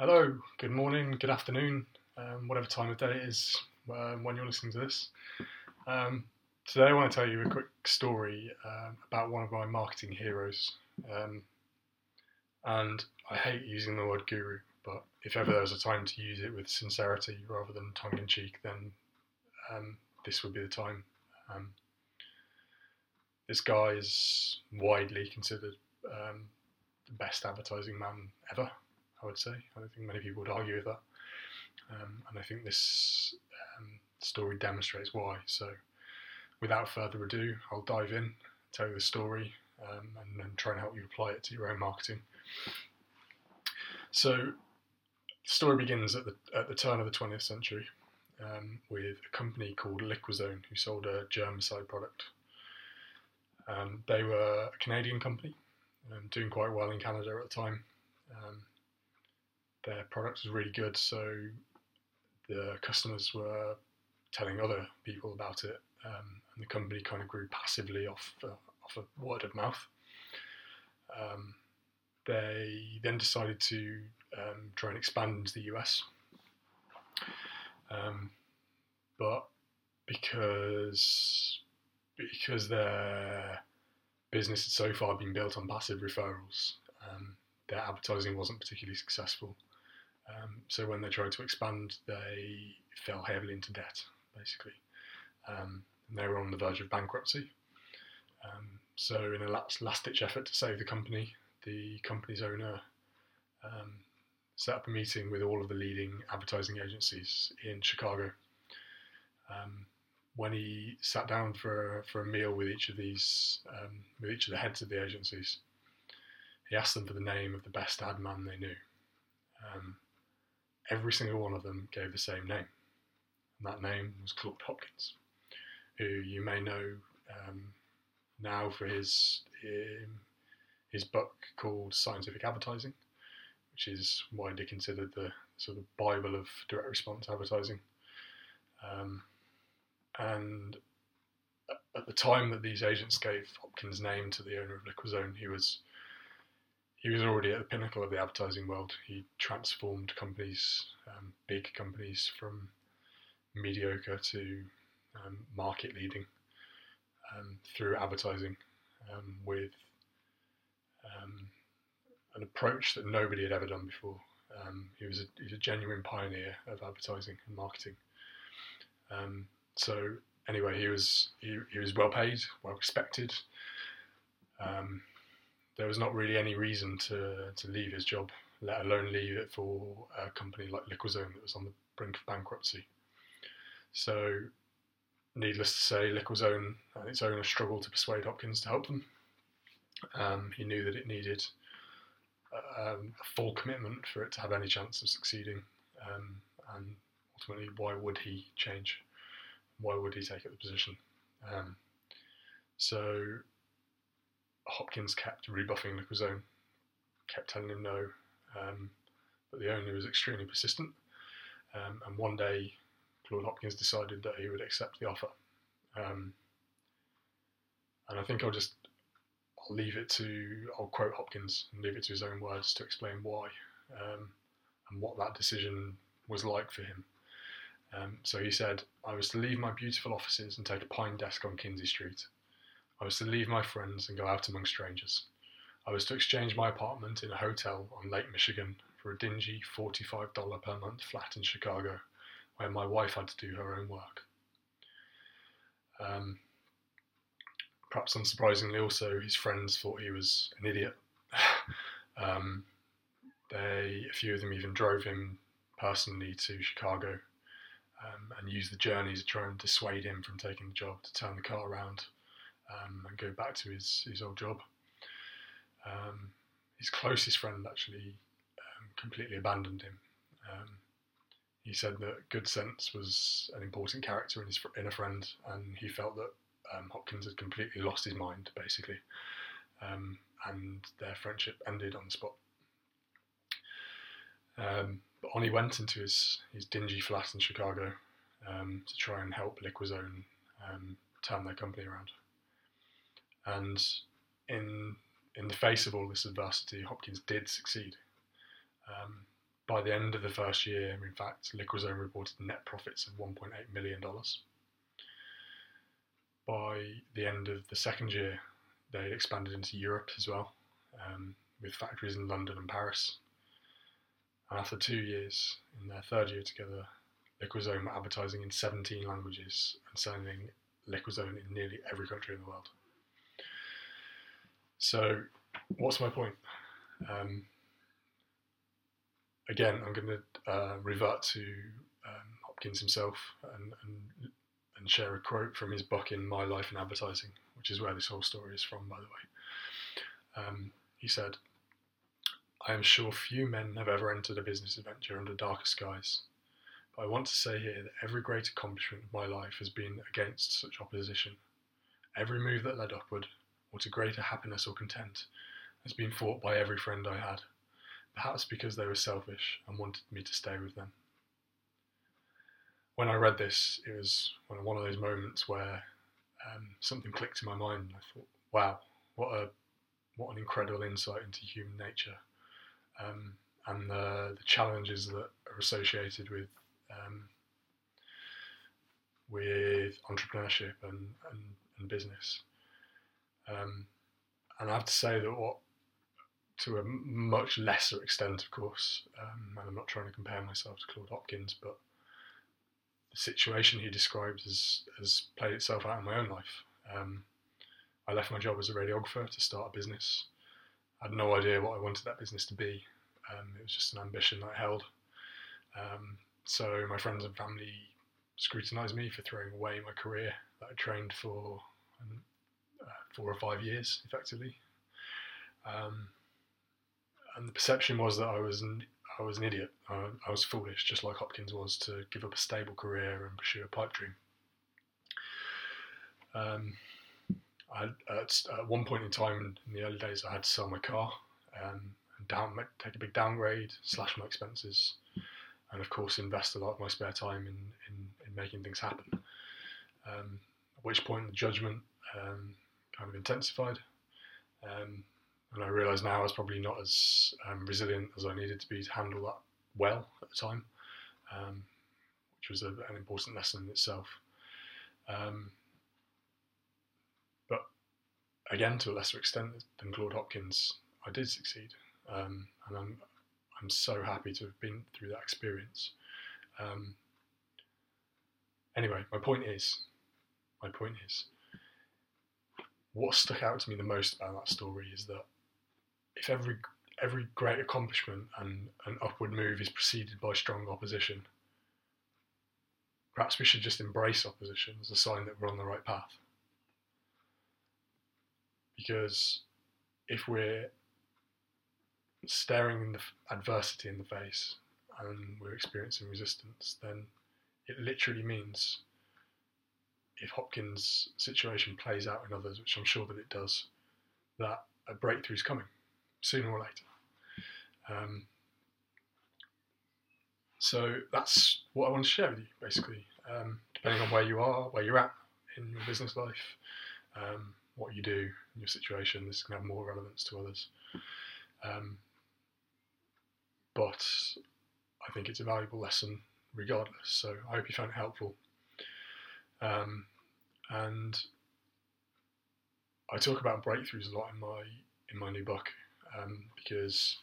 Hello, good morning, good afternoon, um, whatever time of day it is um, when you're listening to this. Um, today, I want to tell you a quick story um, about one of my marketing heroes. Um, and I hate using the word guru, but if ever there was a time to use it with sincerity rather than tongue in cheek, then um, this would be the time. this guy is widely considered the best advertising man ever. I would say. I don't think many people would argue with that. Um, and I think this um, story demonstrates why. So, without further ado, I'll dive in, tell you the story, um, and then try and help you apply it to your own marketing. So, the story begins at the, at the turn of the 20th century um, with a company called Liquozone who sold a germicide product. Um, they were a Canadian company, um, doing quite well in Canada at the time. Um, their product was really good, so the customers were telling other people about it, um, and the company kind of grew passively off uh, off of word of mouth. Um, they then decided to um, try and expand into the US, um, but because because their business had so far been built on passive referrals, um, their advertising wasn't particularly successful. Um, so when they tried to expand, they fell heavily into debt, basically. Um, they were on the verge of bankruptcy. Um, so in a last, last-ditch effort to save the company, the company's owner um, set up a meeting with all of the leading advertising agencies in Chicago. Um, when he sat down for for a meal with each of these um, with each of the heads of the agencies, he asked them for the name of the best ad man they knew. Um, every single one of them gave the same name. And that name was Claude Hopkins, who you may know um, now for his um, his book called Scientific Advertising, which is widely considered the sort of Bible of direct response advertising. Um, and at the time that these agents gave Hopkins' name to the owner of Liquozone, he was he was already at the pinnacle of the advertising world. He transformed companies, um, big companies, from mediocre to um, market leading um, through advertising um, with um, an approach that nobody had ever done before. Um, he was a, a genuine pioneer of advertising and marketing. so anyway, he was he, he was well paid, well respected. Um, there was not really any reason to, to leave his job, let alone leave it for a company like Liquozone that was on the brink of bankruptcy. So, needless to say, Liquozone and its owner struggled to persuade Hopkins to help them. Um, he knew that it needed um, a full commitment for it to have any chance of succeeding. Um, and ultimately, why would he change? Why would he take up the position? Um, so Hopkins kept rebuffing Liquozone, kept telling him no, um, but the owner was extremely persistent. Um, and one day, Claude Hopkins decided that he would accept the offer. Um, and I think I'll just I'll leave it to I'll quote Hopkins and leave it to his own words to explain why um, and what that decision was like for him. Um, so he said, I was to leave my beautiful offices and take a pine desk on Kinzie Street. I was to leave my friends and go out among strangers. I was to exchange my apartment in a hotel on Lake Michigan for a dingy $45 per month flat in Chicago, where my wife had to do her own work. Um, perhaps unsurprisingly, also, his friends thought he was an idiot. um, they, a few of them even drove him personally to Chicago um, and used the journey to try and dissuade him from taking the job to turn the car around um, and go back to his, his old job. Um, his closest friend actually um, completely abandoned him. Um, he said that good sense was an important character in his in a friend, and he felt that um, Hopkins had completely lost his mind, basically, um, and their friendship ended on the spot. but on he went into his, his dingy flat in Chicago to try and help Liquozone turn their company around. And in in the face of all this adversity, Hopkins did succeed. Um, by the end of the first year, in fact, Liquozone reported net profits of $1.8 million. By the end of the second year, they expanded into Europe as well, um, with factories in London and Paris. And after two years, in their third year together, Liquozone were advertising in 17 languages and selling Liquozone in nearly every country in the world. So, what's my point? Um, again, I'm going to uh, revert to um, Hopkins himself and, and, and share a quote from his book in My Life in Advertising, which is where this whole story is from, by the way. Um, he said, I am sure few men have ever entered a business adventure under darker skies. But I want to say here that every great accomplishment of my life has been against such opposition. Every move that led upward, or to greater happiness or content, has been fought by every friend I had perhaps because they were selfish and wanted me to stay with them. When I read this, it was one of those moments where um, something clicked in my mind, I thought, "Wow, what a what an incredible insight into human nature um, and the, the, challenges that are associated with um, with entrepreneurship and and, and business." Um, and I have to say that what to a much lesser extent, of course. Um, and I'm not trying to compare myself to Claude Hopkins, but the situation he described has, has played itself out in my own life. Um, I left my job as a radiographer to start a business. I had no idea what I wanted that business to be. Um, it was just an ambition that I held. Um, so my friends and family scrutinised me for throwing away my career that I trained for four or five years, effectively. Um, and the perception was that I was an, I was an idiot. I, I, was foolish, just like Hopkins was, to give up a stable career and pursue a pipe dream. Um, I, at, at, one point in time in the early days, I had to sell my car um, and down, take a big downgrade, slash my expenses, and of course invest a lot of my spare time in, in, in making things happen. Um, at which point the judgment um, kind of intensified. Um, and I realise now I was probably not as um, resilient as I needed to be to handle that well at the time, um, which was a, an important lesson in itself. Um, but again, to a lesser extent than Claude Hopkins, I did succeed, um, and I'm I'm so happy to have been through that experience. Um, anyway, my point is, my point is, what stuck out to me the most about that story is that if every every great accomplishment and an upward move is preceded by strong opposition, perhaps we should just embrace opposition as a sign that we're on the right path. Because if we're staring the adversity in the face and we're experiencing resistance, then it literally means if Hopkins' situation plays out in others, which I'm sure that it does, that a breakthrough is coming sooner or later. Um, so that's what I want to share with you, basically. Um, depending on where you are, where you're at in your business life, um, what you do your situation, this can have more relevance to others. Um, but I think it's a valuable lesson regardless. So I hope you found it helpful. Um, and I talk about breakthroughs a lot in my in my new book um, because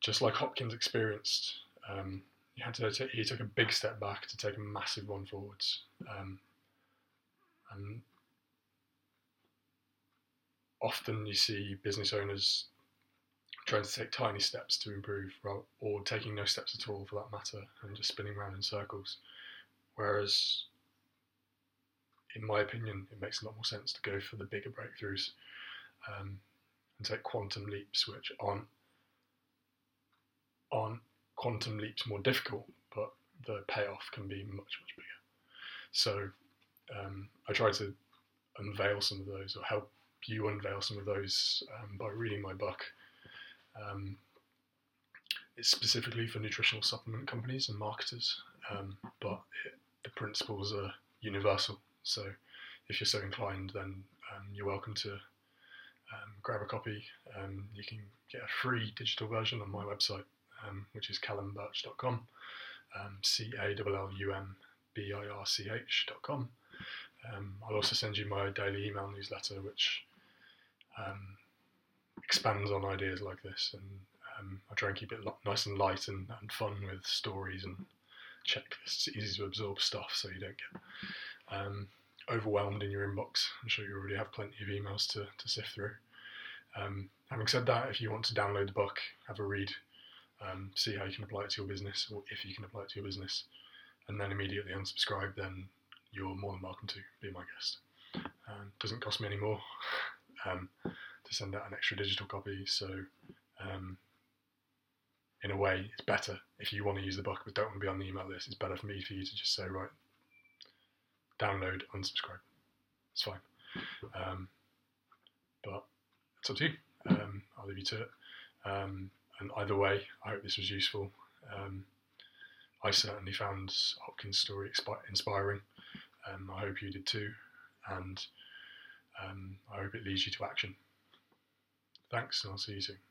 just like Hopkins experienced, um, he had to he took a big step back to take a massive one forwards, um, and often you see business owners trying to take tiny steps to improve, or taking no steps at all for that matter, and just spinning around in circles. Whereas in my opinion, it makes a lot more sense to go for the bigger breakthroughs um, and take quantum leaps, which aren't aren't quantum leaps more difficult, but the payoff can be much much bigger. So um, I try to unveil some of those, or help you unveil some of those um, by reading my book. Um, it's specifically for nutritional supplement companies and marketers, um, but it, the principles are universal. So if you're so inclined, then um, you're welcome to um, grab a copy. Um, you can get a free digital version on my website, um, which is callumbirch.com, um, C A L L U M B I R C H.com. Um, I'll also send you my daily email newsletter, which um, expands on ideas like this. And I try and keep it lo- nice and light and, and fun with stories and checklists, easy to absorb stuff so you don't get um, overwhelmed in your inbox. I'm sure you already have plenty of emails to, to sift through. Um, having said that, if you want to download the book, have a read, um, see how you can apply it to your business, or if you can apply it to your business, and then immediately unsubscribe, then you're more than welcome to be my guest. Um, doesn't cost me any more um, to send out an extra digital copy, so um, in a way, it's better if you want to use the book but don't want to be on the email list. It's better for me for you to just say, right, download, unsubscribe. It's fine. Um, but it's up to you. Um, I'll leave you to it. Um, and either way, I hope this was useful. Um, I certainly found Hopkins' story inspiring. Um, I hope you did too. And um, I hope it leads you to action. Thanks, and I'll see you soon.